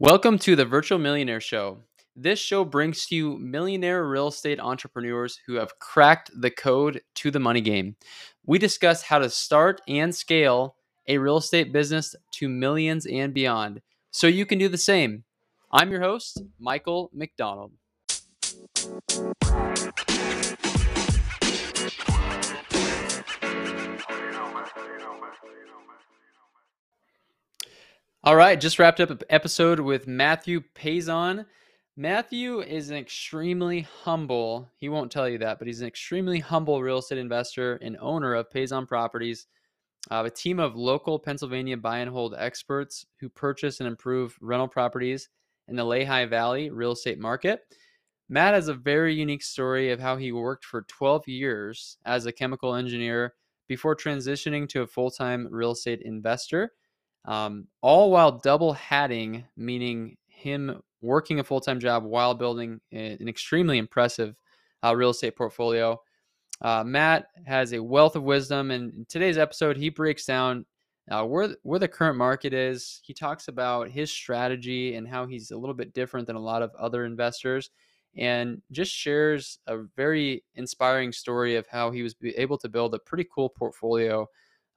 Welcome to the Virtual Millionaire Show. This show brings to you millionaire real estate entrepreneurs who have cracked the code to the money game. We discuss how to start and scale a real estate business to millions and beyond so you can do the same. I'm your host, Michael McDonald. All right, just wrapped up an episode with Matthew Payson. Matthew is an extremely humble, he won't tell you that, but he's an extremely humble real estate investor and owner of Payson Properties, uh, a team of local Pennsylvania buy and hold experts who purchase and improve rental properties in the Lehigh Valley real estate market. Matt has a very unique story of how he worked for 12 years as a chemical engineer before transitioning to a full time real estate investor, um, all while double hatting, meaning him working a full time job while building an extremely impressive uh, real estate portfolio. Uh, Matt has a wealth of wisdom, and in today's episode, he breaks down uh, where where the current market is. He talks about his strategy and how he's a little bit different than a lot of other investors, and just shares a very inspiring story of how he was able to build a pretty cool portfolio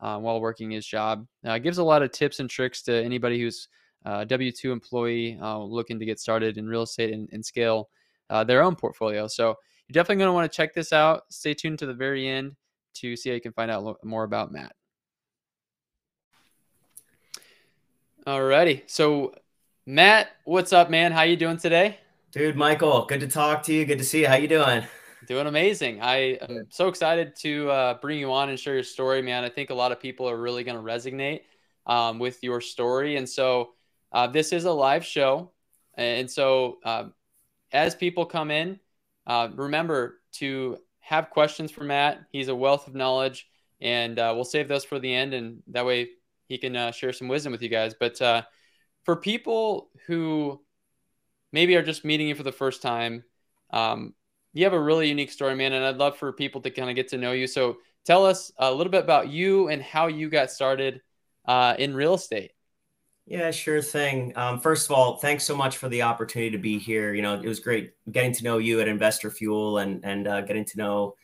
uh, while working his job. Uh, gives a lot of tips and tricks to anybody who's a W two employee uh, looking to get started in real estate and, and scale uh, their own portfolio. So you're definitely going to want to check this out. Stay tuned to the very end to see how you can find out more about Matt. Alrighty. So Matt, what's up, man? How you doing today? Dude, Michael, good to talk to you. Good to see you. How you doing? Doing amazing. I am so excited to uh, bring you on and share your story, man. I think a lot of people are really going to resonate um, with your story. And so uh, this is a live show. And so uh, as people come in, uh, remember to have questions for Matt. He's a wealth of knowledge, and uh, we'll save those for the end. And that way he can uh, share some wisdom with you guys. But for people who maybe are just meeting you for the first time, um, you have a really unique story, man, and I'd love for people to kind of get to know you. So tell us a little bit about you and how you got started uh, in real estate. Yeah, sure thing. Um, first of all, thanks so much for the opportunity to be here. You know, it was great getting to know you at Investor Fuel and and uh, getting to know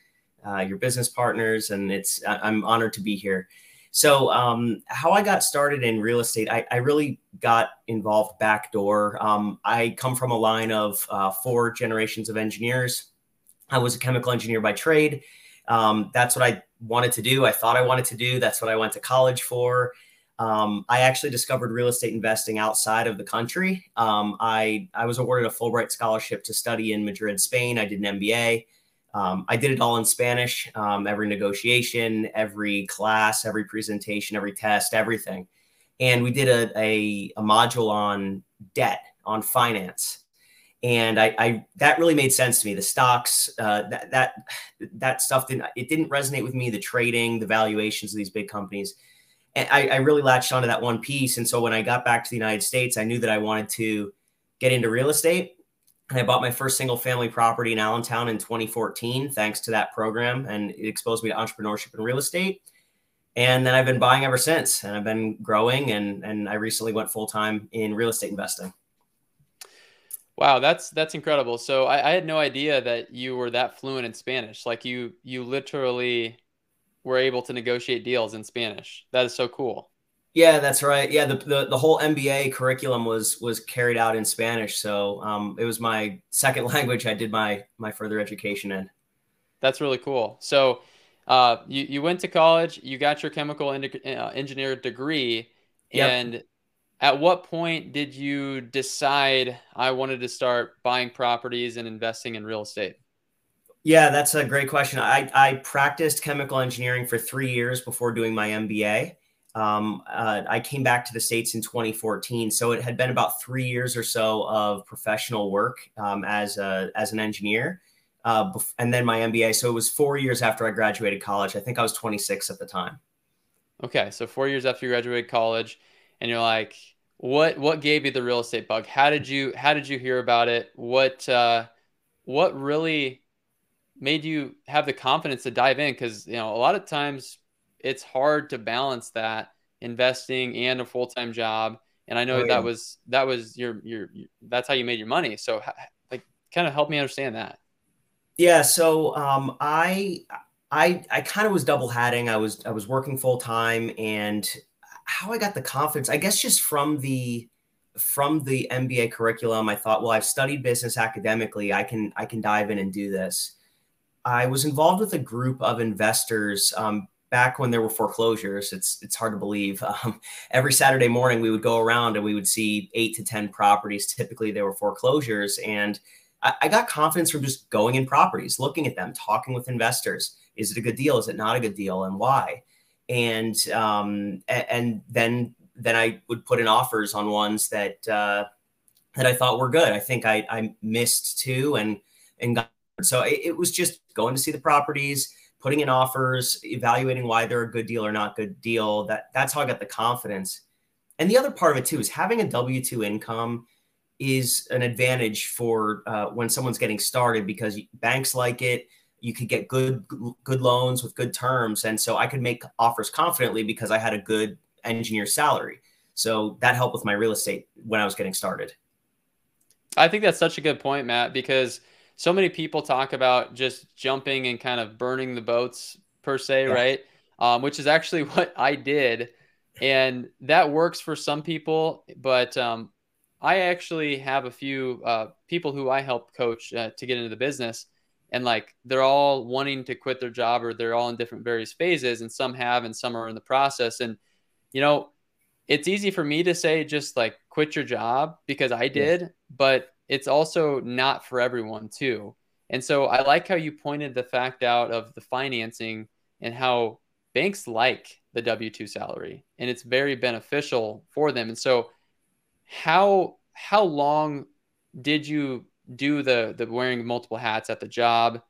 uh, your business partners, and it's I'm honored to be here. So, um, how I got started in real estate, I, I really got involved backdoor. Um, I come from a line of uh, four generations of engineers. I was a chemical engineer by trade. Um, that's what I wanted to do. I thought I wanted to do. That's what I went to college for. Um, I actually discovered real estate investing outside of the country. Um, I, I was awarded a Fulbright scholarship to study in Madrid, Spain. I did an MBA. Um, I did it all in Spanish, um, every negotiation, every class, every presentation, every test, everything. And we did a, a, a module on debt, on finance. And I, I, that really made sense to me. The stocks, uh, that that that stuff didn't it didn't resonate with me. The trading, the valuations of these big companies, and I, I really latched onto that one piece. And so when I got back to the United States, I knew that I wanted to get into real estate and I bought my first single family property in Allentown in 2014, thanks to that program. And it exposed me to entrepreneurship and real estate. And then I've been buying ever since. And I've been growing. And, and I recently went full time in real estate investing. Wow, that's that's incredible. So I, I, had no idea that you were that fluent in Spanish. Like you you literally were able to negotiate deals in Spanish. That is so cool. Yeah, that's right. Yeah, the, the, the whole MBA curriculum was was carried out in Spanish, so um, it was my second language. I did my my further education in. That's really cool. So, uh, you you went to college, you got your chemical uh, engineer degree, yep. and at what point did you decide I wanted to start buying properties and investing in real estate? Yeah, that's a great question. I, I practiced chemical engineering for three years before doing my MBA. Um, uh, I came back to the States in 2014. So it had been about three years or so of professional work um, as, a, as an engineer. Uh, and then my MBA. So it was four years after I graduated college. I think I was 26 at the time. Okay. So four years after you graduated college and you're like, what, what gave you the real estate bug? How did you, how did you hear about it? What, uh, what really made you have the confidence to dive in? Cause you know, a lot of times it's hard to balance that investing and a full time job and I know oh, that was that was your, your, your that's how you made your money. So like, kind of help me understand that. Yeah. So um, I I I kind of was double hatting. I was I was working full time, and how I got the confidence, I guess, just from the from the MBA curriculum, I thought, well, I've studied business academically. I can I can dive in and do this. I was involved with a group of investors um, back when there were foreclosures. It's it's hard to believe. Um, every Saturday morning, we would go around and we would see eight to ten properties. Typically, they were foreclosures, and I, I got confidence from just going in properties, looking at them, talking with investors. Is it a good deal? Is it not a good deal, and why? And um, and then then I would put in offers on ones that uh, that I thought were good. I think I, I missed two and and got so it, it, was just going to see the properties, putting in offers, evaluating why they're a good deal or not good deal. That that's how I got the confidence. And the other part of it too is having a W two income is an advantage for uh, when someone's getting started because banks like it. You could get good good loans with good terms, and so I could make offers confidently because I had a good engineer salary. So that helped with my real estate when I was getting started. I think that's such a good point, Matt, because so many people talk about just jumping and kind of burning the boats per se, yeah. right? Um, which is actually what I did. And that works for some people, but um, I actually have a few uh, people who I help coach uh, to get into the business. And like they're all wanting to quit their job or they're all in different various phases, and some have and some are in the process. And you know, it's easy for me to say just like quit your job because I did, yeah. but it's also not for everyone too. And so I like how you pointed the fact out of the financing and how banks like the W 2 salary and it's very beneficial for them. And so how how long did you do the the wearing multiple hats at the job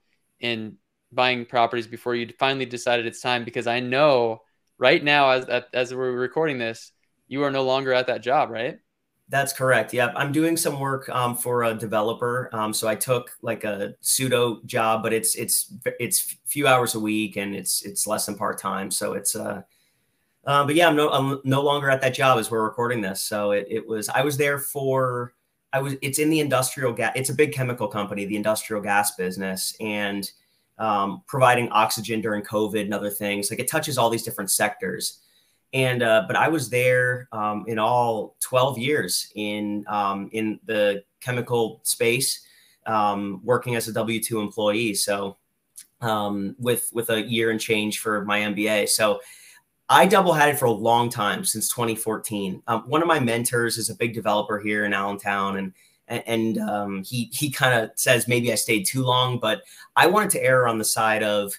and buying properties before you finally decided it's time because I know right now, as as we're recording this, you are no longer at that job, right? That's correct. Yep, I'm doing some work um, for a developer. Um, so I took like a pseudo job, but it's it's it's few hours a week and it's it's less than part time. So it's uh, uh, but yeah, I'm no I'm no longer at that job as we're recording this. So it, it was I was there for I was it's in the industrial gas. It's a big chemical company, the industrial gas business, and um, providing oxygen during COVID and other things. Like it touches all these different sectors. And uh, but I was there um, in all 12 years in um, in the chemical space, um, working as a W two employee. So um, with with a year and change for my MBA. So I double headed for a long time since 2014. Um, one of my mentors is a big developer here in Allentown, and and um, he he kind of says maybe I stayed too long, but I wanted to err on the side of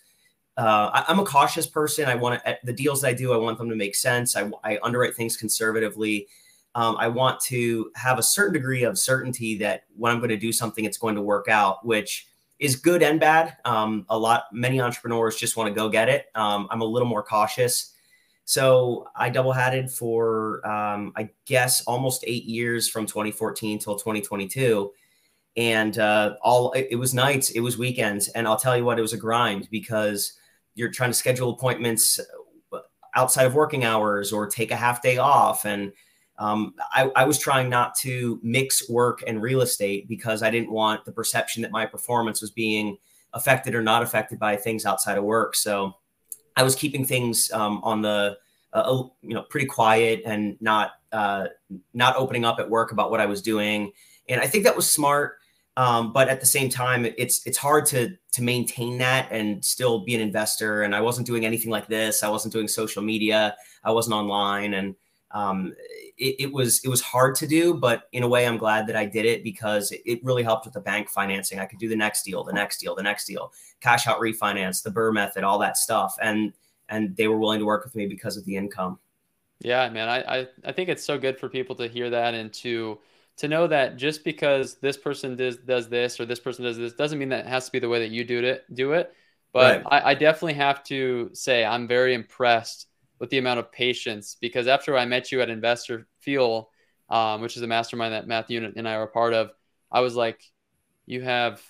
uh, I, am a cautious person. I want to, the deals that I do, I want them to make sense. I, I underwrite things conservatively. Um, I want to have a certain degree of certainty that when I'm going to do something, it's going to work out, which is good and bad. Um, a lot, many entrepreneurs just want to go get it. Um, I'm a little more cautious. So I double hatted for, um, I guess, almost eight years from 2014 till 2022. And uh, all it, was nights, it was weekends. And I'll tell you what, it was a grind because you're trying to schedule appointments uh, outside of working hours or take a half day off. And um, I, I, was trying not to mix work and real estate because I didn't want the perception that my performance was being affected or not affected by things outside of work. So I was keeping things um, on the uh, you know pretty quiet and not uh, not opening up at work about what I was doing, and I think that was smart. Um, but at the same time, it's it's hard to to maintain that and still be an investor. And I wasn't doing anything like this. I wasn't doing social media. I wasn't online, and um, it, it, was it was hard to do. But in a way, I'm glad that I did it because it, it really helped with the bank financing. I could do the next deal, the next deal, the next deal cash out refinance, the BRRRR method, all that stuff. And and they were willing to work with me because of the income. Yeah, man. I, I, I think it's so good for people to hear that and to to know that just because this person does does this or this person does this doesn't mean that it has to be the way that you do it do it. But right. I, I definitely have to say I'm very impressed with the amount of patience because after I met you at Investor Fuel, um, which is a mastermind that Matthew and I are a part of, I was like, you have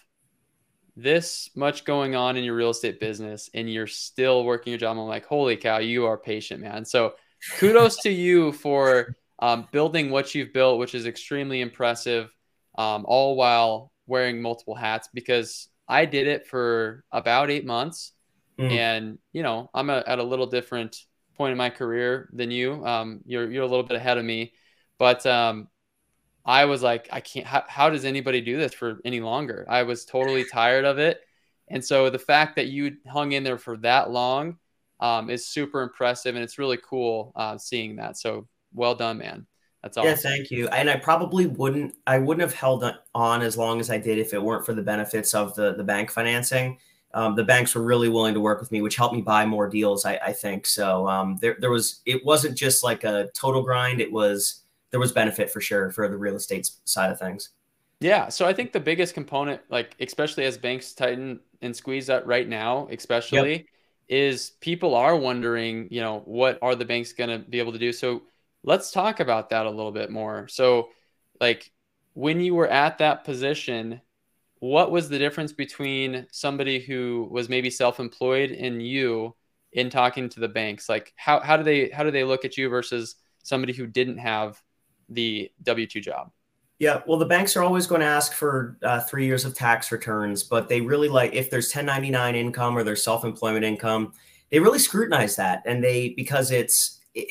this much going on in your real estate business and you're still working your job. I'm like, holy cow, you are patient, man. So kudos to you for um, building what you've built, which is extremely impressive, um, all while wearing multiple hats. Because I did it for about eight months, mm. and you know I'm a, at a little different point in my career than you. Um, you're you're a little bit ahead of me, but um, I was like, I can't. How, how does anybody do this for any longer? I was totally tired of it, and so the fact that you hung in there for that long um, is super impressive, and it's really cool uh, seeing that. So well done, man. That's all. Yeah, thank you. And I probably wouldn't I wouldn't have held on as long as I did if it weren't for the benefits of the the bank financing. Um, the banks were really willing to work with me, which helped me buy more deals. I, I think so. Um, there there was it wasn't just like a total grind. It was there was benefit for sure for the real estate side of things. Yeah, so I think the biggest component, like especially as banks tighten and squeeze that right now, especially, yep. is people are wondering, you know, what are the banks going to be able to do? So let's talk about that a little bit more. So, like when you were at that position, what was the difference between somebody who was maybe self-employed and you in talking to the banks? Like how how do they how do they look at you versus somebody who didn't have the W2 job? Yeah, well, the banks are always going to ask for uh, three years of tax returns, but they really like if there's 1099 income or there's self-employment income, they really scrutinize that, and they because it's it,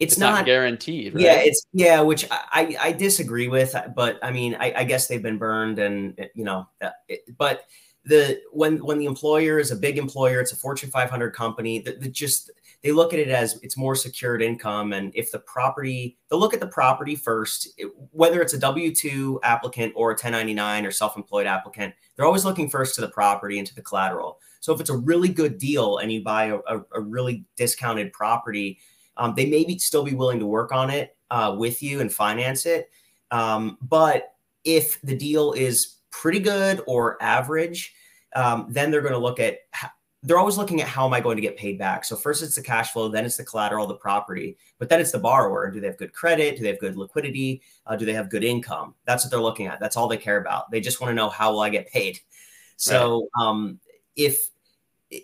it's, it's not, not, guaranteed. Right? Yeah, it's yeah, which I I disagree with, but I mean I, I guess they've been burned, and you know, uh, it, but the when when the employer is a big employer, it's a Fortune 500 company. That just they look at it as it's more secured income, and if the property, they'll look at the property first, it, whether it's a W two applicant or a 1099 or self employed applicant. They're always looking first to the property and to the collateral. So if it's a really good deal and you buy a, a, a really discounted property um, they maybe still be willing to work on it uh, with you and finance it. Um, but if the deal is pretty good or average, um, then they're going to look at. They're always looking at how am I going to get paid back. So first it's the cash flow, then it's the collateral, the property, but then it's the borrower. Do they have good credit? Do they have good liquidity? Uh, do they have good income? That's what they're looking at. That's all they care about. They just want to know how will I get paid. So right. um, if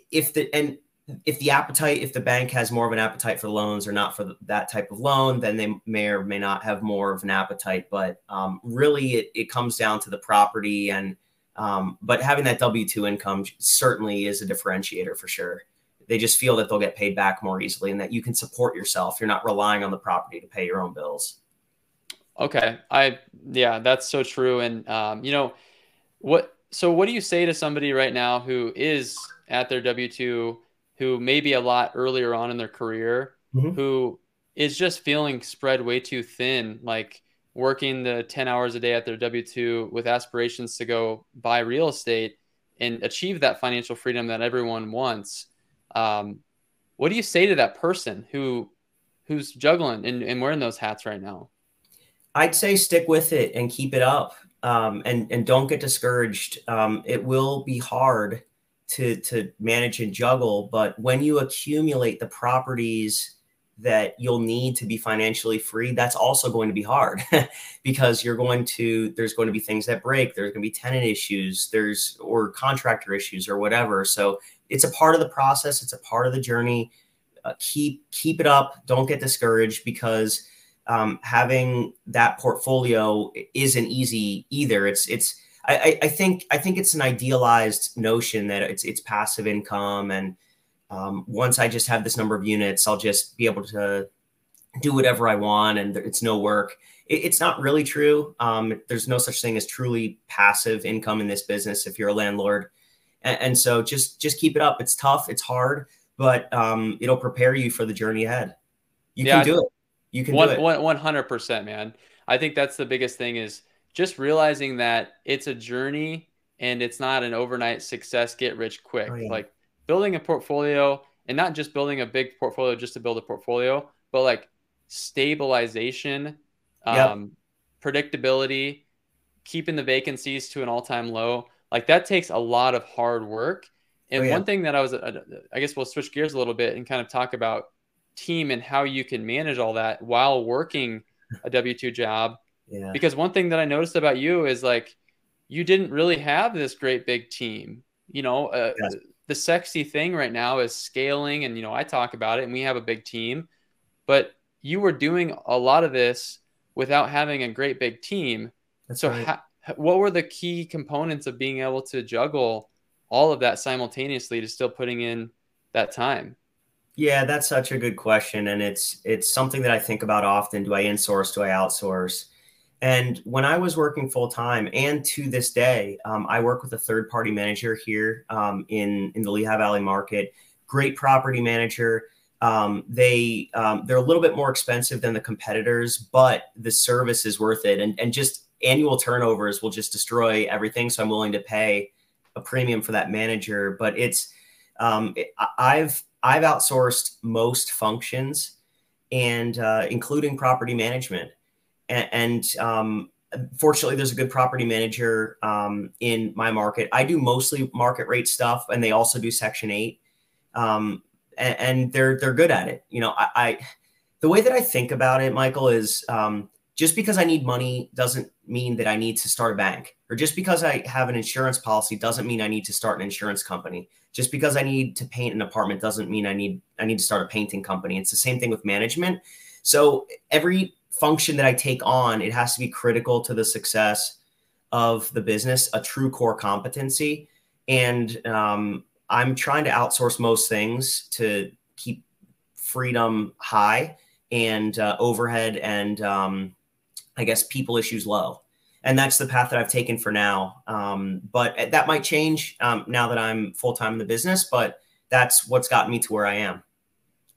if the and if the appetite, if the bank has more of an appetite for loans or not for that type of loan, then they may or may not have more of an appetite. But um, really, it, it comes down to the property and um, but having that W two income certainly is a differentiator for sure. They just feel that they'll get paid back more easily and that you can support yourself. You're not relying on the property to pay your own bills. Okay, I yeah, that's so true. And um, you know what? So what do you say to somebody right now who is at their W two? who may be a lot earlier on in their career, mm-hmm. who is just feeling spread way too thin, like working the 10 hours a day at their W 2 with aspirations to go buy real estate and achieve that financial freedom that everyone wants. Um, what do you say to that person who who's juggling and, and wearing those hats right now? I'd say stick with it and keep it up um, and, and don't get discouraged. Um, it will be hard to to manage and juggle but when you accumulate the properties that you'll need to be financially free that's also going to be hard because you're going to there's going to be things that break there's going to be tenant issues there's or contractor issues or whatever. So it's a part of the process it's a part of the journey. Uh, keep keep it up don't get discouraged because um, having that portfolio isn't easy either. It's it's I, I think I think it's an idealized notion that it's it's passive income, and um, once I just have this number of units, I'll just be able to do whatever I want, and it's no work. It, it's not really true. Um, there's no such thing as truly passive income in this business if you're a landlord, and, and so just just keep it up. It's tough, it's hard, but um, it'll prepare you for the journey ahead. You yeah, can do it. You can one, do it. One hundred percent, man. I think that's the biggest thing is just realizing that it's a journey and it's not an overnight success, get rich quick. Oh, yeah. Like building a portfolio and not just building a big portfolio just to build a portfolio, but like stabilization, yep. um, predictability, keeping the vacancies to an all time low. Like that takes a lot of hard work. And oh, yeah. one thing that I was, uh, I guess we'll switch gears a little bit and kind of talk about team and how you can manage all that while working a W 2 job yeah. Because one thing that I noticed about you is like you didn't really have this great big team. You know, uh, yes. The sexy thing right now is scaling, and you know I talk about it, and we have a big team, but you were doing a lot of this without having a great big team. That's so, right. ha- what were the key components of being able to juggle all of that simultaneously to still putting in that time? Yeah, that's such a good question, and it's it's something that I think about often. Do I insource? Do I outsource? And when I was working full time, and to this day, um, I work with a third party manager here um, in in the Lehigh Valley market. Great property manager. Um, they um, they're a little bit more expensive than the competitors, but the service is worth it. And and just annual turnovers will just destroy everything. So I'm willing to pay a premium for that manager. But it's um, it, I've I've outsourced most functions, and uh, including property management and, and um, fortunately there's a good property manager um, in my market. I do mostly market rate stuff and they also do section 8 um, and, and, they're they're good at it. You know I, I, the way that i think about it michael is um, just because i need money doesn't mean that i need to start a bank. Or just because i have an insurance policy doesn't mean i need to start an insurance company. Just because i need to paint an apartment doesn't mean i need i need to start a painting company. It's the same thing with management. So every function that I take on, it has to be critical to the success of the business, a true core competency. And um, I'm trying to outsource most things to keep freedom high and uh, overhead and um, I guess people issues low. And that's the path that I've taken for now. Um, but that might change um, now that I'm full time in the business, but that's what's gotten me to where I am.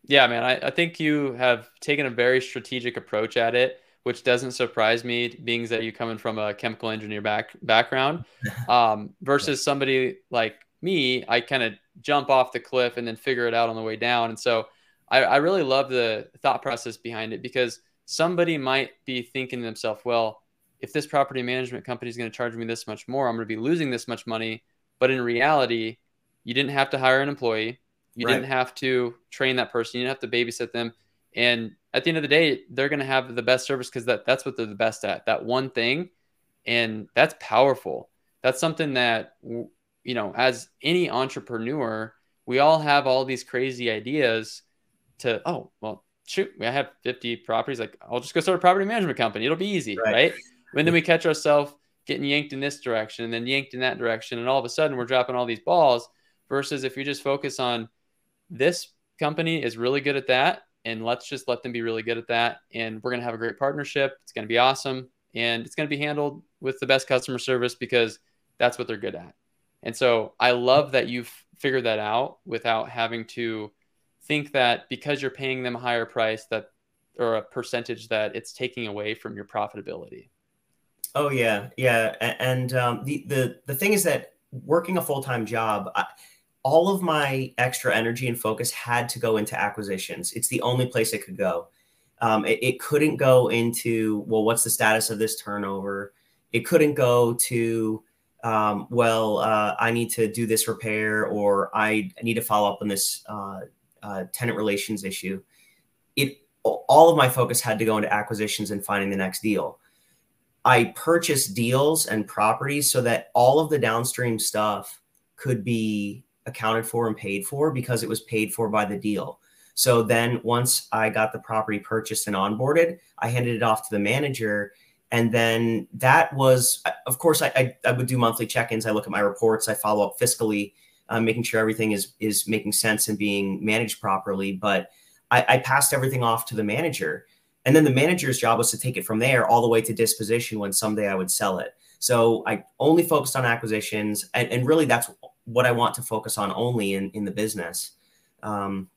Yeah, man, I, I think you have taken a very strategic approach at it, which doesn't surprise me, being that you coming from a chemical engineer back background, um, versus somebody like me. I kind of jump off the cliff and then figure it out on the way down. And so I, I really love the thought process behind it because somebody might be thinking to themselves, well, if this property management company is going to charge me this much more, I'm going to be losing this much money. But in reality, you didn't have to hire an employee. You right. didn't have to train that person. You didn't have to babysit them. And at the end of the day, they're going to have the best service because that, that's what they're the best at. That one thing. And that's powerful. That's something that, you know, as any entrepreneur, we all have all these crazy ideas to, oh, well, shoot, I have 50 properties. Like, I'll just go start a property management company. It'll be easy. Right. right? And then we catch ourselves getting yanked in this direction and then yanked in that direction. And all of a sudden, we're dropping all these balls versus if you just focus on this company is really good at that. And let's just let them be really good at that. And we're going to have a great partnership. It's going to be awesome. And it's going to be handled with the best customer service because that's what they're good at. And so I love that you've figured that out without having to think that because you're paying them a higher price that or a percentage that it's taking away from your profitability. Oh yeah, yeah, and um, the the the thing is that working a full time job, I, all of my extra energy and focus had to go into acquisitions. It's the only place it could go. Um, it, it, couldn't go into, well, what's the status of this turnover? It couldn't go to, um, well, uh, I need to do this repair or I need to follow up on this uh, uh, tenant relations issue. It all of my focus had to go into acquisitions and finding the next deal. I purchased deals and properties so that all of the downstream stuff could be accounted for and paid for because it was paid for by the deal. So then once I got the property purchased and onboarded, I handed it off to the manager. And then that was, of course, I, I, I would do monthly check-ins. I look at my reports. I follow up fiscally, uh, making sure everything is is making sense and being managed properly. But I, I passed everything off to the manager, and then the manager's job was to take it from there all the way to disposition when someday I would sell it. So I only focused on acquisitions, and, and really that's what I want to focus on only in, in the business. Um,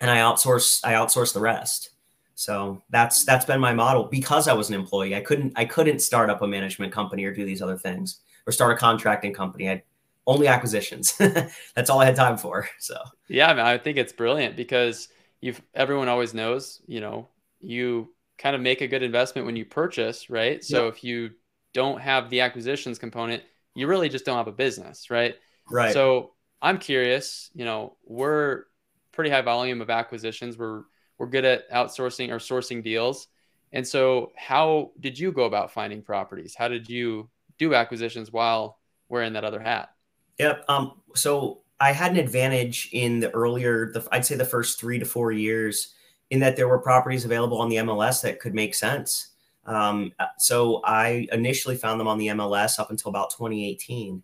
and I outsource, I outsource the rest. So that's, that's been my model because I was an employee. I couldn't, I couldn't start up a management company or do these other things or start a contracting company. I only acquisitions. that's all I had time for. So, yeah, I, mean, I think it's brilliant because you've, everyone always knows, you know, you kind of make a good investment when you purchase, right? So yeah. if you don't have the acquisitions component, you really just don't have a business, right? Right. So I'm curious, you know, we're pretty high volume of acquisitions. We're we're good at outsourcing or sourcing deals. And so how did you go about finding properties? How did you do acquisitions while wearing that other hat? Yep. Um, so I had an advantage in the earlier, the, I'd say the first three to four years in that there were properties available on the MLS that could make sense. Um, so I initially found them on the MLS up until about 2018.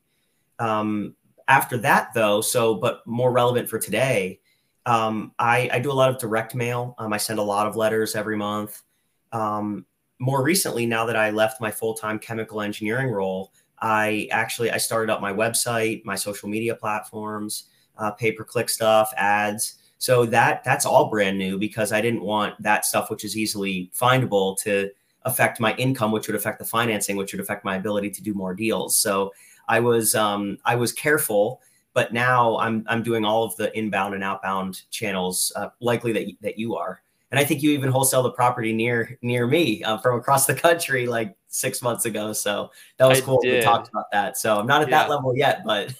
Um, after that, though, so but more relevant for today, um, I, I, do a lot of direct mail. Um, I send a lot of letters every month. Um, more recently, now that I left my full time chemical engineering role, I actually I started up my website, my social media platforms, uh, pay per click stuff, ads. So that that's all brand new because I didn't want that stuff, which is easily findable, to affect my income, which would affect the financing, which would affect my ability to do more deals. So I was um, I was careful, but now I'm I'm doing all of the inbound and outbound channels, uh, likely that that you are. And I think you even wholesale the property near near me uh, from across the country like six months ago. So that was I cool. Did. We talked about that. So I'm not at yeah. that level yet, but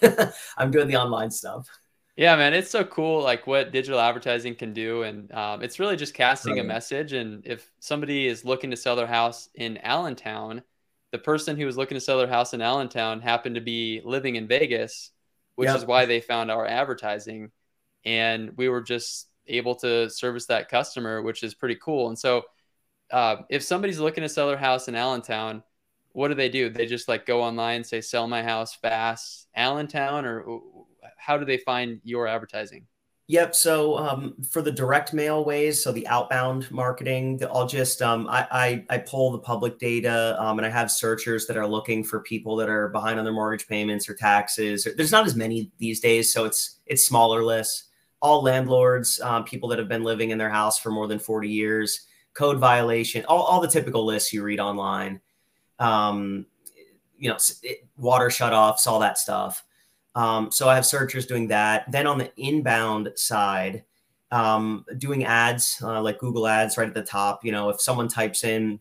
I'm doing the online stuff. Yeah, man, it's so cool, like what digital advertising can do, and um, it's really just casting right. a message. And if somebody is looking to sell their house in Allentown, the person who was looking to sell their house in Allentown happened to be living in Vegas, which yep. is why they found our advertising, and we were just able to service that customer, which is pretty cool. And so, uh, if somebody's looking to sell their house in Allentown, what do they do? They just like go online, say "sell my house fast," Allentown, or how do they find your advertising? Yep. So um, for the direct mail ways, so the outbound marketing, I'll just um, I, I, I pull the public data, um, and I have searchers that are looking for people that are behind on their mortgage payments or taxes. There's not as many these days, so it's it's smaller lists. All landlords, um, people that have been living in their house for more than 40 years, code violation, all, all the typical lists you read online. Um, you know, water shutoffs, all that stuff. Um, so I have searchers doing that. Then on the inbound side, um, doing ads uh, like Google ads right at the top. You know, if someone types in,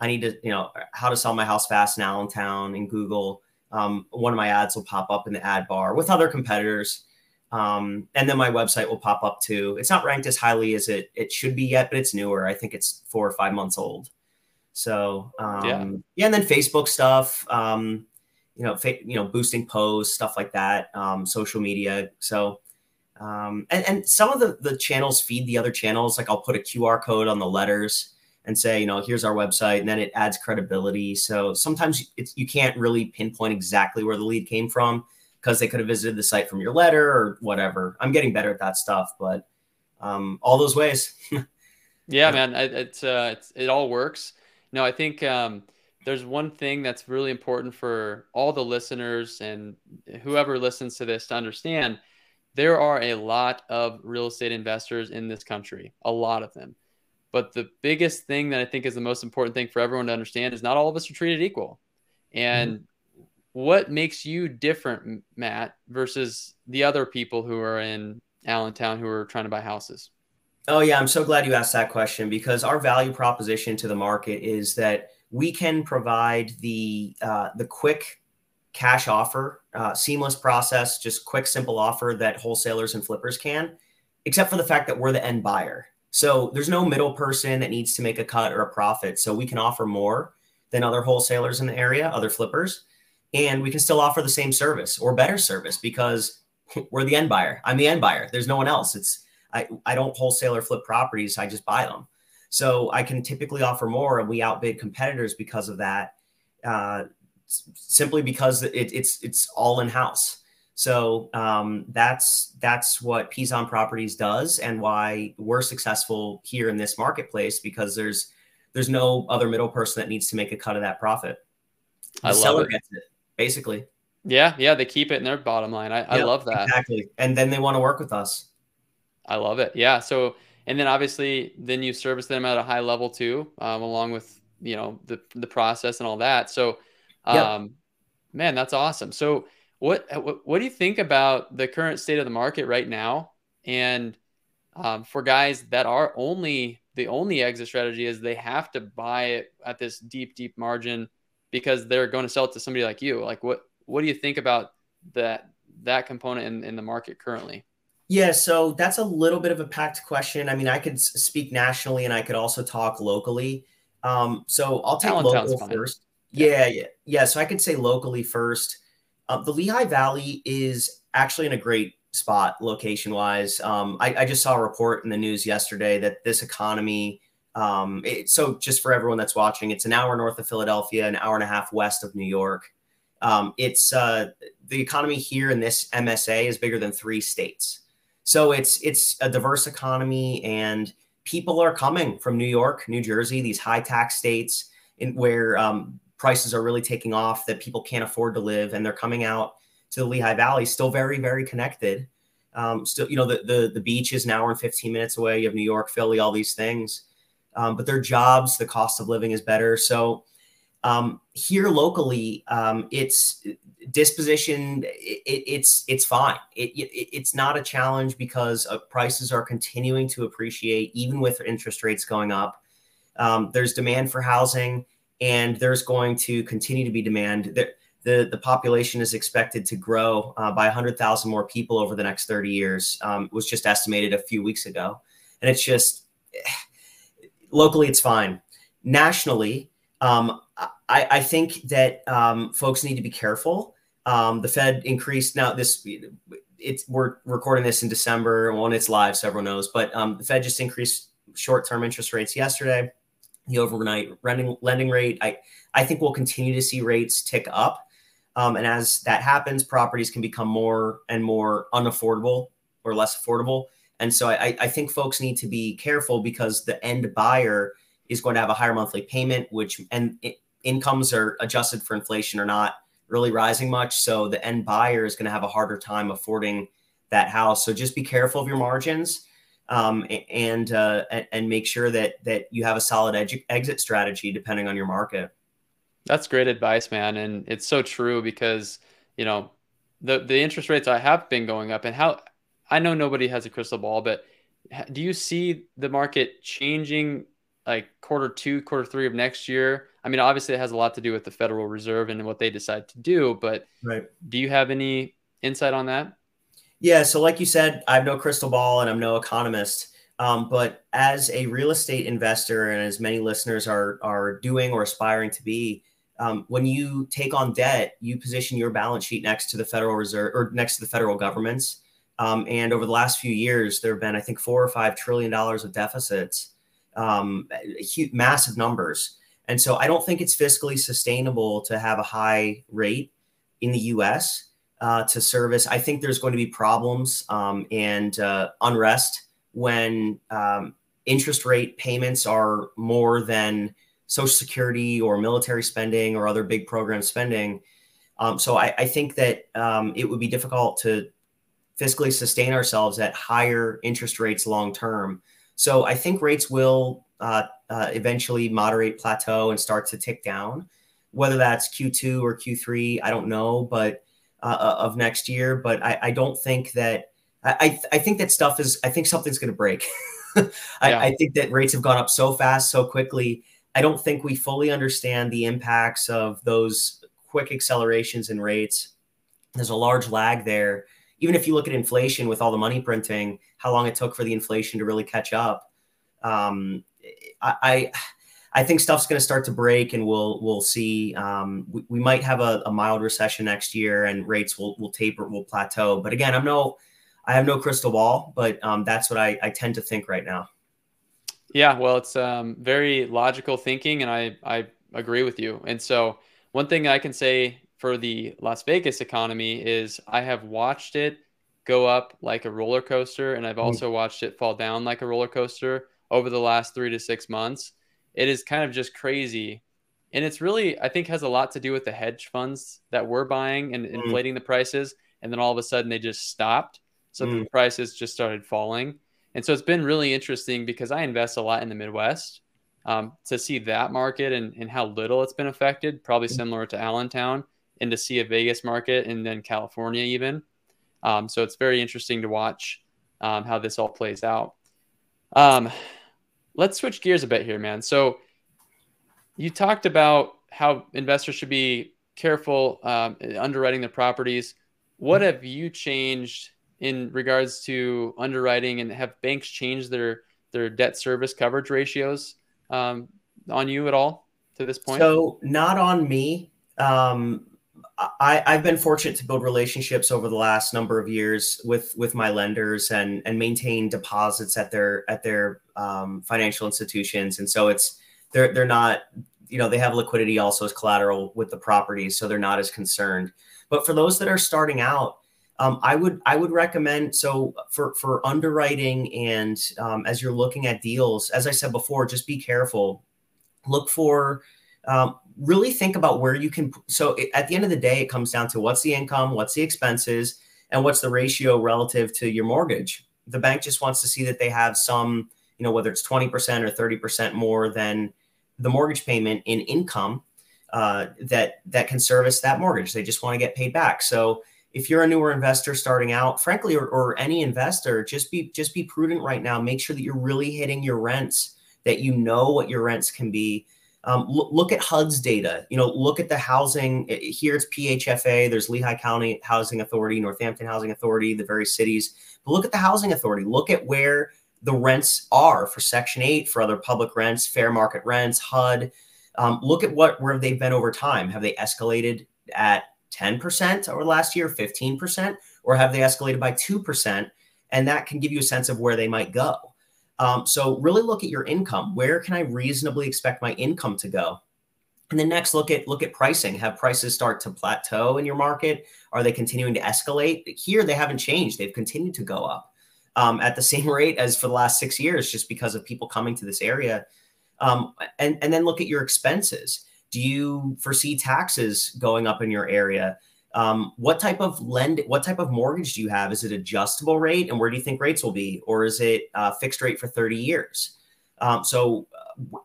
I need to, you know, how to sell my house fast in Allentown in Google, um, one of my ads will pop up in the ad bar with other competitors. Um, and then my website will pop up too. It's not ranked as highly as it it should be yet, but it's newer. I think it's four or five months old. So um, yeah. yeah, and then Facebook stuff. Um, you know, fa- you know, boosting posts, stuff like that, um, social media. So, um, and, and some of the, the channels feed the other channels. Like I'll put a QR code on the letters and say, you know, here's our website, and then it adds credibility. So sometimes it's you can't really pinpoint exactly where the lead came from because they could have visited the site from your letter or whatever. I'm getting better at that stuff, but um, all those ways. yeah, man, it, it's uh, it's it all works. No, I think um, there's one thing that's really important for all the listeners and whoever listens to this to understand there are a lot of real estate investors in this country, a lot of them. But the biggest thing that I think is the most important thing for everyone to understand is not all of us are treated equal. And mm-hmm. what makes you different, Matt, versus the other people who are in Allentown who are trying to buy houses? Oh, yeah. I'm so glad you asked that question because our value proposition to the market is that we can provide the uh, the quick cash offer, uh, seamless process, just quick, simple offer that wholesalers and flippers can, except for the fact that we're the end buyer. So there's no middle person that needs to make a cut or a profit. So we can offer more than other wholesalers in the area, other flippers, and we can still offer the same service or better service because we're the end buyer. I'm the end buyer. There's no one else. It's I, I don't wholesale or flip properties. I just buy them. So I can typically offer more, and we outbid competitors because of that. Uh, simply because it, it's it's all in house. So um, that's that's what Pizon Properties does, and why we're successful here in this marketplace because there's there's no other middle person that needs to make a cut of that profit. The I love it. it. basically. Yeah, yeah, they keep it in their bottom line. I, I love that exactly, and then they want to work with us. I love it. Yeah, so and then obviously then you service them at a high level too, um, along with you know the the process and all that. So, um, yep. man, that's awesome. So, what, what what do you think about the current state of the market right now? And um, for guys that are only the only exit strategy is they have to buy it at this deep deep margin because they're going to sell it to somebody like you. Like what what do you think about that that component in, in the market currently? Yeah, so that's a little bit of a packed question. I mean, I could speak nationally and I could also talk locally. Um, so I'll take local fine. first. Yeah. yeah, yeah, yeah. So I could say locally first. Uh, the Lehigh Valley is actually in a great spot location wise. Um, I, I, just saw a report in the news yesterday that this economy. Um, it, so just for everyone that's watching, it's an hour north of Philadelphia, an hour and a half west of New York. Um, it's uh, the economy here in this MSA is bigger than three states. So it's it's a diverse economy, and people are coming from New York, New Jersey, these high tax states, in where um, prices are really taking off that people can't afford to live, and they're coming out to the Lehigh Valley, still very very connected. Um, still, you know, the, the the beach is an hour and 15 minutes away. You have New York, Philly, all these things, um, but their jobs, the cost of living is better. So um, here locally, um, it's disposition. It, it's it's fine. It, it, it's not a challenge because uh, prices are continuing to appreciate even with interest rates going up. Um, there's demand for housing, and there's going to continue to be demand. The the, the population is expected to grow uh, by 100,000 more people over the next 30 years. Um, was just estimated a few weeks ago, and it's just locally it's fine. Nationally, um, I, I, think that um, folks need to be careful. Um, the Fed increased now. This it's we're recording this in December when it's live, so everyone knows. But um, the Fed just increased short-term interest rates yesterday. The overnight lending lending rate. I I think we'll continue to see rates tick up, um, and as that happens, properties can become more and more unaffordable or less affordable. And so I, I think folks need to be careful because the end buyer is going to have a higher monthly payment, which and it, incomes are adjusted for inflation are not really rising much. So the end buyer is going to have a harder time affording that house. So just be careful of your margins um, and uh, and make sure that that you have a solid edu- exit strategy depending on your market. That's great advice, man, and it's so true because you know the the interest rates I have been going up, and how I know nobody has a crystal ball, but do you see the market changing like quarter two, quarter three of next year? I mean, obviously, it has a lot to do with the Federal Reserve and what they decide to do. But right. do you have any insight on that? Yeah. So, like you said, I have no crystal ball and I'm no economist. Um, but as a real estate investor, and as many listeners are are doing or aspiring to be, um, when you take on debt, you position your balance sheet next to the Federal Reserve or next to the federal government's. Um, and over the last few years, there have been, I think, four or five trillion dollars of deficits, um, huge, massive numbers. And so I don't think it's fiscally sustainable to have a high rate in the US uh, to service. I think there's going to be problems um, and uh, unrest when um, interest rate payments are more than Social Security or military spending or other big program spending. Um, so I, I, think that um, it would be difficult to fiscally sustain ourselves at higher interest rates long term. So I think rates will uh, uh, eventually moderate plateau and start to tick down. Whether that's Q2 or Q3, I don't know, but uh, uh of next year. But I, I don't think that I, I think that stuff is I think something's going to break. I, yeah. I think that rates have gone up so fast, so quickly. I don't think we fully understand the impacts of those quick accelerations in rates. There's a large lag there. Even if you look at inflation with all the money printing, how long it took for the inflation to really catch up. Um, I, I think stuff's going to start to break, and we'll we'll see. Um, we, we might have a, a, mild recession next year, and rates will will taper, will plateau. But again, I'm no, I have no crystal ball, but um, that's what I, I tend to think right now. Yeah, well, it's um, very logical thinking, and I I agree with you. And so one thing I can say for the Las Vegas economy is I have watched it go up like a roller coaster, and I've mm. also watched it fall down like a roller coaster over the last three to six months. It is kind of just crazy. And it's really, I think, has a lot to do with the hedge funds that we're buying and mm. inflating the prices. And then all of a sudden they just stopped. So mm. the prices just started falling. And so it's been really interesting because I invest a lot in the Midwest um, to see that market and, and how little it's been affected, probably mm. similar to Allentown, and to see a Vegas market and then California even. Um, so it's very interesting to watch um, how this all plays out. Um, let's switch gears a bit here, man. So you talked about how investors should be careful um, underwriting the properties. What have you changed in regards to underwriting, and have banks changed their their debt service coverage ratios um, on you at all to this point? So not on me. Um, I, I've been fortunate to build relationships over the last number of years with with my lenders and and maintain deposits at their at their um, financial institutions, and so it's they're they're not you know they have liquidity also as collateral with the properties, so they're not as concerned. But for those that are starting out, um, I would I would recommend so for for underwriting and um, as you're looking at deals, as I said before, just be careful. Look for um, really think about where you can. So at the end of the day, it comes down to what's the income, what's the expenses, and what's the ratio relative to your mortgage. The bank just wants to see that they have some, you know, whether it's 20% or 30% more than the mortgage payment in income uh, that that can service that mortgage. They just want to get paid back. So if you're a newer investor starting out, frankly, or, or any investor, just be just be prudent right now. Make sure that you're really hitting your rents, that you know what your rents can be um, look, look at HUD's data. You know, look at the housing. Here it's PHFA. There's Lehigh County Housing Authority, Northampton Housing Authority, the various cities. But look at the housing authority. Look at where the rents are for Section 8, for other public rents, fair market rents, HUD. Um, look at what where they've been over time. Have they escalated at 10% over last year, 15%, or have they escalated by 2%? And that can give you a sense of where they might go. Um, so really look at your income. Where can I reasonably expect my income to go? And then next, look at look at pricing. Have prices start to plateau in your market? Are they continuing to escalate? Here, they haven't changed. They've continued to go up um, at the same rate as for the last six years, just because of people coming to this area. Um, and and then look at your expenses. Do you foresee taxes going up in your area? Um, what type of lend what type of mortgage do you have? Is it adjustable rate? And where do you think rates will be? Or is it uh, fixed rate for 30 years? Um, so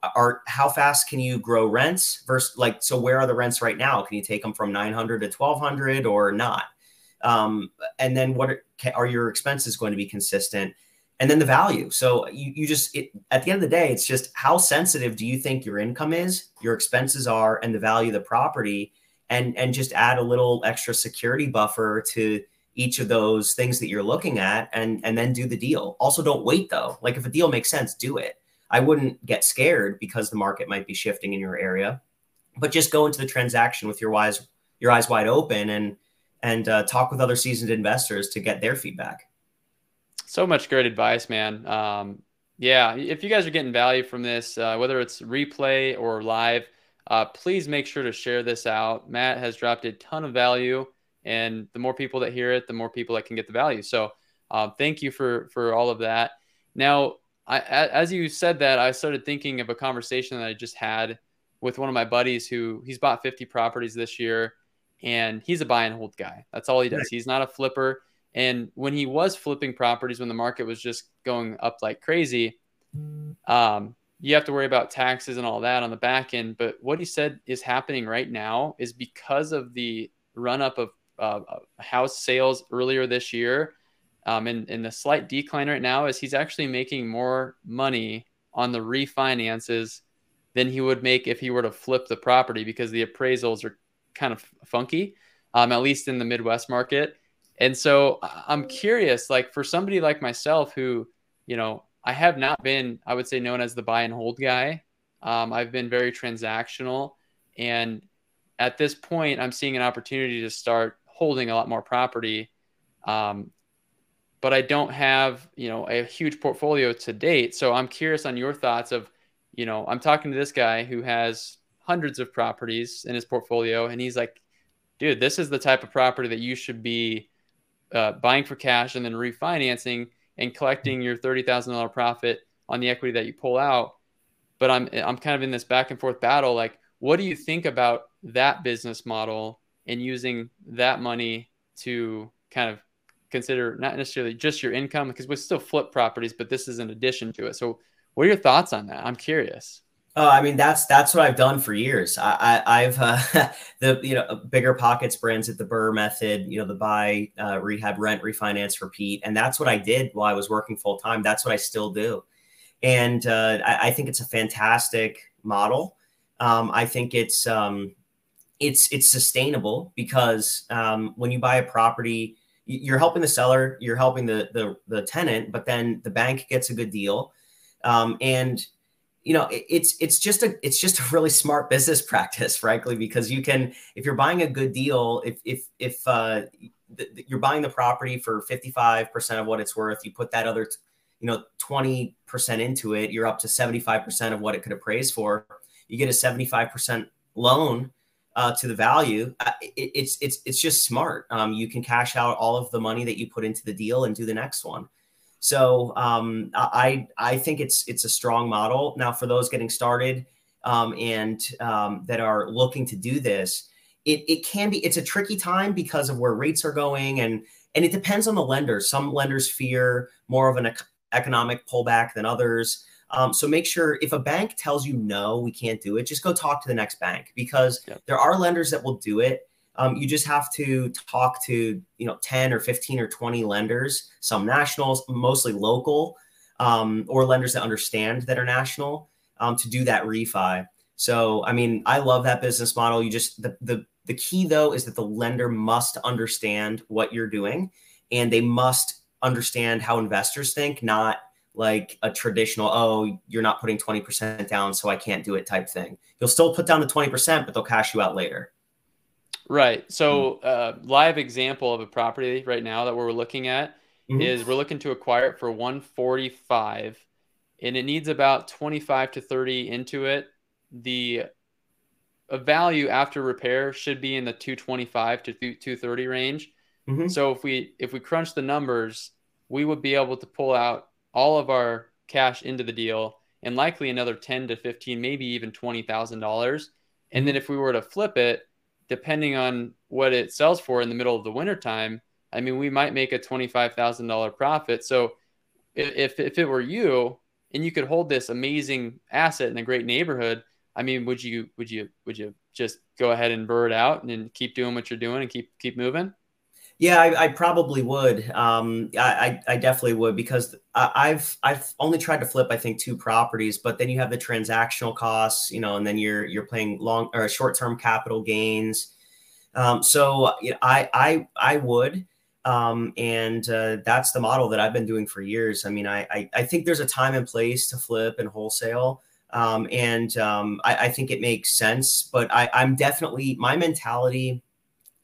uh, are how fast can you grow rents versus like so where are the rents right now? Can you take them from 900 to 1200 or not? Um, and then what are, are, your expenses going to be consistent? And then the value. So you, you just it, at the end of the day it's just how sensitive do you think your income is your expenses are and the value of the property and and just add a little extra security buffer to each of those things that you're looking at and and then do the deal. Also don't wait though. Like if a deal makes sense do it. I wouldn't get scared because the market might be shifting in your area but just go into the transaction with your eyes your eyes wide open and and uh, talk with other seasoned investors to get their feedback. So much great advice man. Um, yeah if you guys are getting value from this uh, whether it's replay or live uh, please make sure to share this out. Matt has dropped a ton of value, and the more people that hear it, the more people that can get the value. So, uh, thank you for for all of that. Now, I, as you said that, I started thinking of a conversation that I just had with one of my buddies who he's bought 50 properties this year, and he's a buy and hold guy. That's all he does. He's not a flipper. And when he was flipping properties, when the market was just going up like crazy, um, you have to worry about taxes and all that on the back end. But what he said is happening right now is because of the run up of uh, house sales earlier this year. Um, and, and the slight decline right now is he's actually making more money on the refinances than he would make if he were to flip the property because the appraisals are kind of funky, um, at least in the Midwest market. And so I'm curious, like for somebody like myself who, you know, I have not been, I would say, known as the buy and hold guy. Um, I've been very transactional. And at this point, I'm seeing an opportunity to start holding a lot more property. Um, but I don't have, you know, a huge portfolio to date. So I'm curious on your thoughts of, you know, I'm talking to this guy who has hundreds of properties in his portfolio, and he's like, dude, this is the type of property that you should be uh, buying for cash and then refinancing and collecting your $30,000 profit on the equity that you pull out. But I'm, I'm kind of in this back and forth battle. Like, what do you think about that business model and using that money to kind of consider not necessarily just your income because we still flip properties, but this is an addition to it. So, what are your thoughts on that? I'm curious. Oh, I mean that's that's what I've done for years. I, I have uh, the you know BiggerPockets brands at the BRRRR method. You know the buy, uh, rehab, rent, refinance, repeat, and that's what I did while I was working full time. That's what I still do, and uh, I, I, think it's a fantastic model. Um, I think it's um, it's it's sustainable because um, when you buy a property, you're helping the seller, you're helping the the, the tenant, but then the bank gets a good deal, um, and you know it's it's just a it's just a really smart business practice frankly because you can if you're buying a good deal if if if uh, th- you're buying the property for 55% of what it's worth you put that other you know 20% into it you're up to 75% of what it could appraise for. You get a 75% loan uh, to the value uh, it, it's it's it's just smart. Um, you can cash out all of the money that you put into the deal and do the next one so um, I I think it's it's a strong model. Now for those getting started um, and um, that are looking to do this, it it can be it's a tricky time because of where rates are going and and it depends on the lender. Some lenders fear more of an economic pullback than others. Um, so make sure if a bank tells you no, we can't do it, just go talk to the next bank because there are lenders that will do it. Um, you just have to talk to you know 10 or 15 or 20 lenders some nationals mostly local um, or lenders that understand that are national um, to do that refi. So i mean i love that business model. You just the, the the key though is that the lender must understand what you're doing and they must understand how investors think not like a traditional oh you're not putting 20% down so i can't do it type thing. You'll still put down the 20% but they'll cash you out later Right. So, hmm. uh, live example of a property right now that we're looking at mm-hmm. is we're looking to acquire it for 145 and it needs about 25 to 30 into it. The a value after repair should be in the 225 to 230 range. Mm-hmm. So if we if we crunch the numbers, we would be able to pull out all of our cash into the deal and likely another 10 to 15, maybe even $20,000. And then mm-hmm. if we were to flip it, depending on what it sells for in the middle of the wintertime, I mean, we might make a $25,000 profit. So if, if it were you and you could hold this amazing asset in a great neighborhood, I mean, would you, would you, would you just go ahead and BRRRR it out and keep doing what you're doing and keep, keep moving? Yeah, I, I probably would. Um, I, I definitely would because I've I've only tried to flip I think two properties, but then you have the transactional costs, you know, and then you're you're playing long or short term capital gains. Um, so you know, I I I would, um, and uh, that's the model that I've been doing for years. I mean, I, I, I think there's a time and place to flip and wholesale. Um, and um, I, I, think it makes sense, but I, I'm definitely my mentality,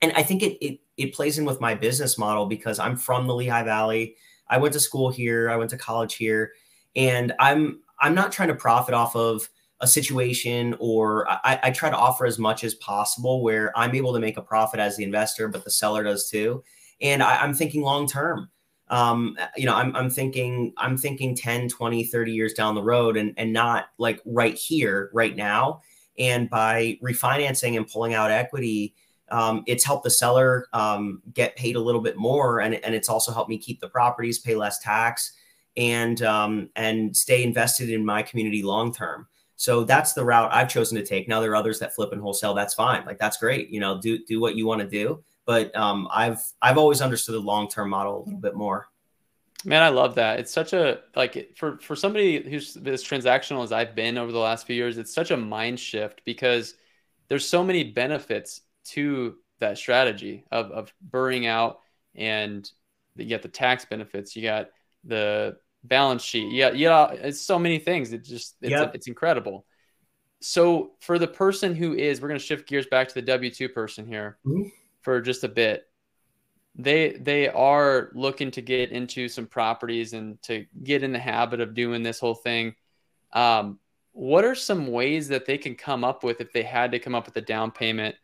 and I think it, it it plays in with my business model because I'm from the Lehigh Valley. I went to school here, I went to college here, and I'm I'm not trying to profit off of a situation or I, I try to offer as much as possible where I'm able to make a profit as the investor, but the seller does too. And I, am thinking long term. Um, you know, I'm, I'm thinking, I'm thinking 10, 20, 30 years down the road and, and not like right here, right now. And by refinancing and pulling out equity, um, it's helped the seller um, get paid a little bit more, and, and it's also helped me keep the properties, pay less tax, and um, and stay invested in my community long term. So that's the route I've chosen to take. Now there are others that flip and wholesale. That's fine. Like that's great. You know, do do what you want to do. But um, I've I've always understood the long term model a little bit more. Man, I love that. It's such a like for for somebody who's as transactional as I've been over the last few years. It's such a mind shift because there's so many benefits to that strategy of, of burring out and you get the tax benefits you got the balance sheet yeah yeah it's so many things. It just it's, yep. it's incredible. So for the person who is we're going to shift gears back to the w2 person here mm-hmm. for just a bit. They they are looking to get into some properties and to get in the habit of doing this whole thing. Um, what are some ways that they can come up with if they had to come up with a down payment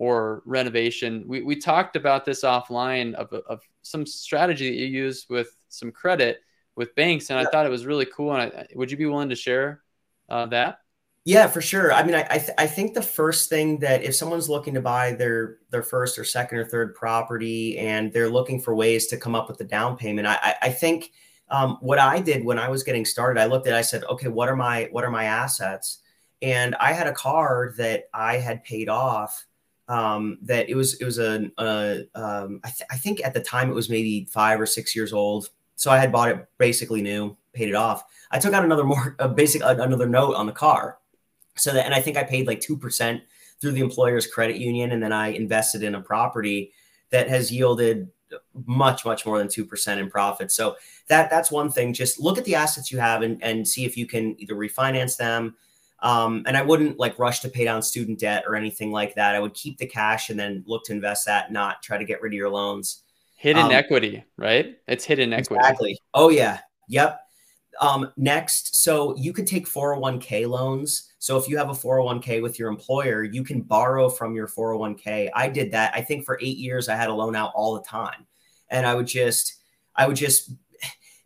or renovation. We, we talked about this offline of, of some strategy that you use with some credit with banks, and yeah. I thought it was really cool. And I, would you be willing to share uh, that? Yeah, for sure. I mean, I I, th- I, think the first thing that if someone's looking to buy their their first or second or third property and they're looking for ways to come up with the down payment, I I, think um, what I did when I was getting started, I looked at, I said, okay, what are my what are my assets? And I had a car that I had paid off um, that it was it was a, a um, I, th- I, think at the time it was maybe five or six years old. So I had bought it basically new, paid it off. I took out another more a basic another note on the car. So that and I think I paid like two percent through the employer's credit union, and then I invested in a property that has yielded much much more than 2% in profit so that that's one thing just look at the assets you have and, and see if you can either refinance them um, and i wouldn't like rush to pay down student debt or anything like that. I would keep the cash and then look to invest that not try to get rid of your loans. Hidden um, equity right? It's hidden equity. Exactly. Oh yeah. Yep. Um, next so you could take 401k loans. So if you have a 401k with your employer, you can borrow from your 401k. I did that. I think for 8 years I had a loan out all the time. And I would just I would just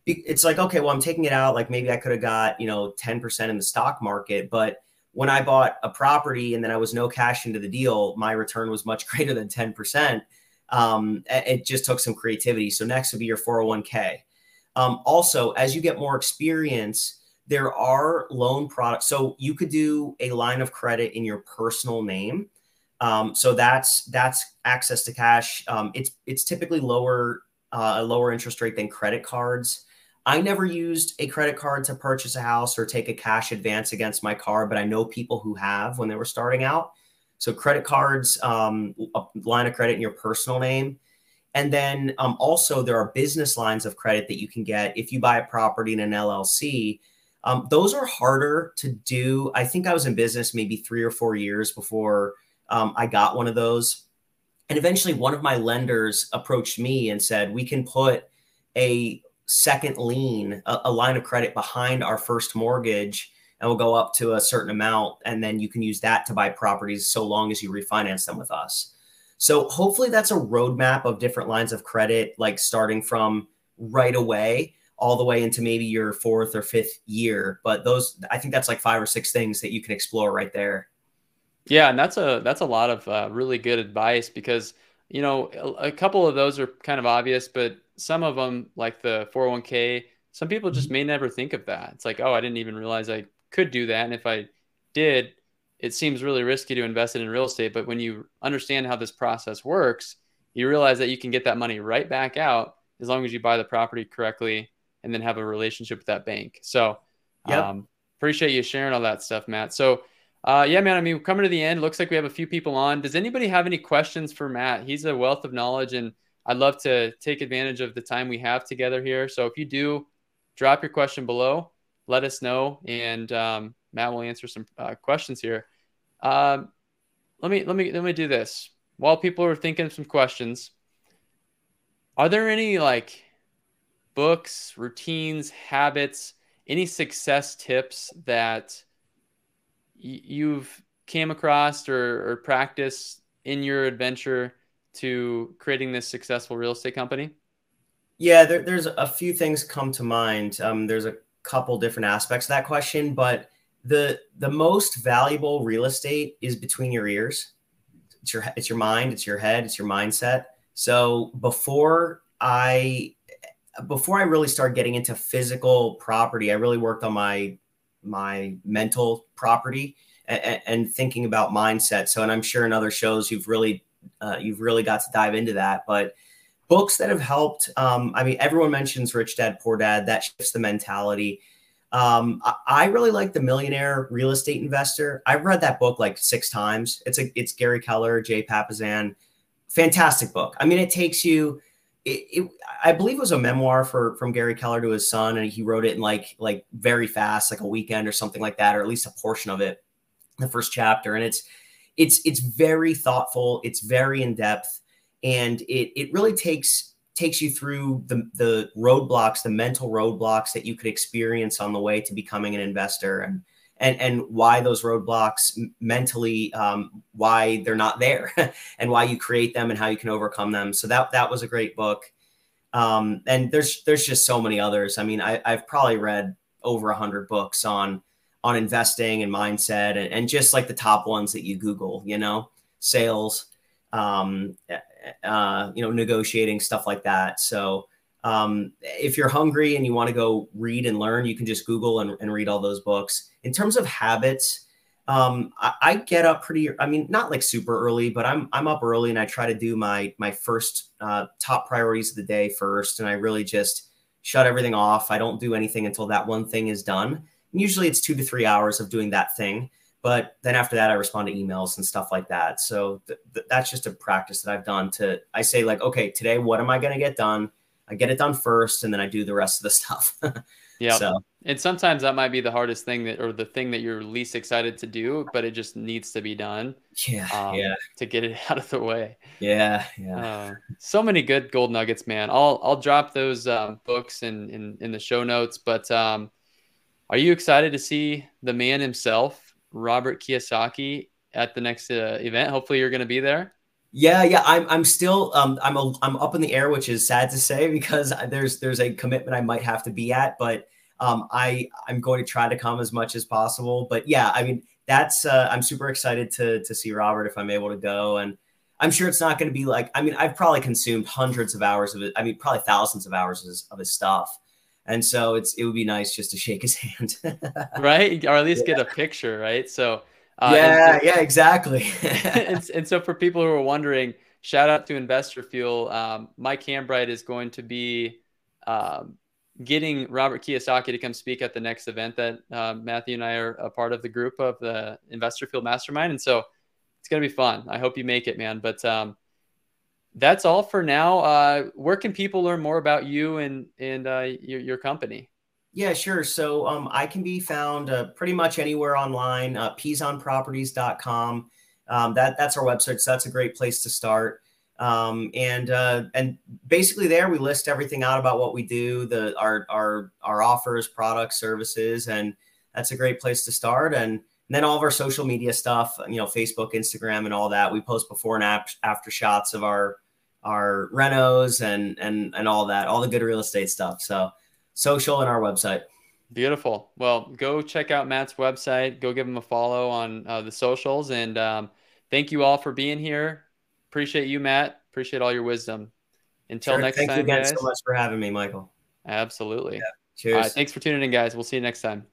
it's like okay, well I'm taking it out like maybe I could have got, you know, 10% in the stock market, but when I bought a property and then I was no cash into the deal, my return was much greater than 10%. Um, it just took some creativity. So next would be your 401k. Um, also, as you get more experience, there are loan products. So you could do a line of credit in your personal name. Um, so that's that's access to cash. Um, it's it's typically lower uh, a lower interest rate than credit cards. I never used a credit card to purchase a house or take a cash advance against my car, but I know people who have when they were starting out. So credit cards, um, a line of credit in your personal name. And then um, also there are business lines of credit that you can get if you buy a property in an LLC um, those are harder to do. I think I was in business maybe three or four years before um, I got one of those. And eventually, one of my lenders approached me and said, We can put a second lien, a, a line of credit behind our first mortgage, and we'll go up to a certain amount. And then you can use that to buy properties so long as you refinance them with us. So, hopefully, that's a roadmap of different lines of credit, like starting from right away all the way into maybe your fourth or fifth year. But those, I think that's like five or six things that you can explore right there. Yeah, and that's a that's a lot of uh, really good advice because you know a, a, couple of those are kind of obvious, but some of them, like the 401k, some people just mm-hmm. may never think of that. It's like, oh, I didn't even realize I could do that, and if I did, it seems really risky to invest it in real estate. But when you understand how this process works, you realize that you can get that money right back out as long as you buy the property correctly and then have a relationship with that bank. So, yep. um, appreciate you sharing all that stuff, Matt. So, uh, yeah, man. I mean, coming to the end, looks like we have a few people on. Does anybody have any questions for Matt? He's a wealth of knowledge, and I'd love to take advantage of the time we have together here. So, if you do, drop your question below. Let us know, and um, Matt will answer some uh, questions here. Um, let me let me let me do this while people are thinking some questions. Are there any like books, routines, habits, any success tips that you've came across or, or practiced in your adventure to creating this successful real estate company? Yeah, there, there's a few things come to mind. Um, there's a couple different aspects of that question, but the the most valuable real estate is between your ears. It's your it's your mind, it's your head, it's your mindset. So before I before I really started getting into physical property, I really worked on my my mental property and, and thinking about mindset. So, and I'm sure in other shows you've really uh, you've really got to dive into that. But books that have helped. Um, I mean, everyone mentions Rich Dad Poor Dad. That shifts the mentality. Um, I, really like the Millionaire Real Estate Investor. I've read that book like six times. It's a it's Gary Keller, Jay Papasan. Fantastic book. I mean, it takes you it, it, I believe it was a memoir for from Gary Keller to his son, and he wrote it in like like very fast, like a weekend or something like that, or at least a portion of it, the first chapter. And it's it's it's very thoughtful, it's very in depth, and it it really takes takes you through the the roadblocks, the mental roadblocks that you could experience on the way to becoming an investor, and and and why those roadblocks mentally um, why they're not there and why you create them and how you can overcome them. So that that was a great book. Um, and there's there's just so many others. I mean I, i've probably read over a hundred books on on investing and mindset and, and just like the top ones that you google you know sales um, uh, you know negotiating stuff like that. So um, if you're hungry and you want to go read and learn, you can just Google and, and read all those books. In terms of habits, um, I, I, get up pretty. I mean, not like super early, but I'm I'm up early and I try to do my my first uh, top priorities of the day first, and I really just shut everything off. I don't do anything until that one thing is done. And usually, it's two to three hours of doing that thing. but then after that, I respond to emails and stuff like that. So th- th- that's just a practice that I've done to, I say like, okay, today, what am I going to get done? I get it done first and then I do the rest of the stuff. yeah. So. And sometimes that might be the hardest thing that, or the thing that you're least excited to do, but it just needs to be done. Yeah. Um, yeah. To get it out of the way. Yeah. Yeah. Uh, so many good gold nuggets, man. I'll, I'll drop those um, books in, in, in the show notes, but um, are you excited to see the man himself Robert Kiyosaki at the next uh, event. Hopefully, you're going to be there. Yeah, yeah, I'm I'm still um I'm a, I'm up in the air, which is sad to say because there's there's a commitment I might have to be at, but um I I'm going to try to come as much as possible. But yeah, I mean that's uh, I'm super excited to to see Robert if I'm able to go, and I'm sure it's not going to be like I mean I've probably consumed hundreds of hours of it. I mean probably thousands of hours of his, of his stuff and so it's it would be nice just to shake his hand right or at least yeah. get a picture right so uh, yeah so, yeah exactly. And, and, so for people who are wondering shout out to investor fuel. Um, mike hambright is going to be um, getting robert kiyosaki to come speak at the next event that uh, matthew and i are a part of the group of the investor fuel mastermind. And so it's going to be fun. I hope you make it man. But um, that's all for now. Uh, where can people learn more about you and and uh, your, your company? Yeah, sure. So um, I can be found uh, pretty much anywhere online. Uh, PizonProperties.com. Um, that that's our website. So that's a great place to start. Um, and uh, and basically there we list everything out about what we do, the our our our offers, products, services, and that's a great place to start. And, and then all of our social media stuff, you know, Facebook, Instagram, and all that. We post before and after shots of our our renos and and and all that, all the good real estate stuff. So social and our website. Beautiful. Well, go check out Matt's website. Go give him a follow on uh, the socials. And um, thank you all for being here. Appreciate you, Matt. Appreciate all your wisdom. Until sure. next thank time, you again guys. so much for having me, Michael. Absolutely. Yeah. Cheers. thanks for tuning in, guys. We'll see you next time.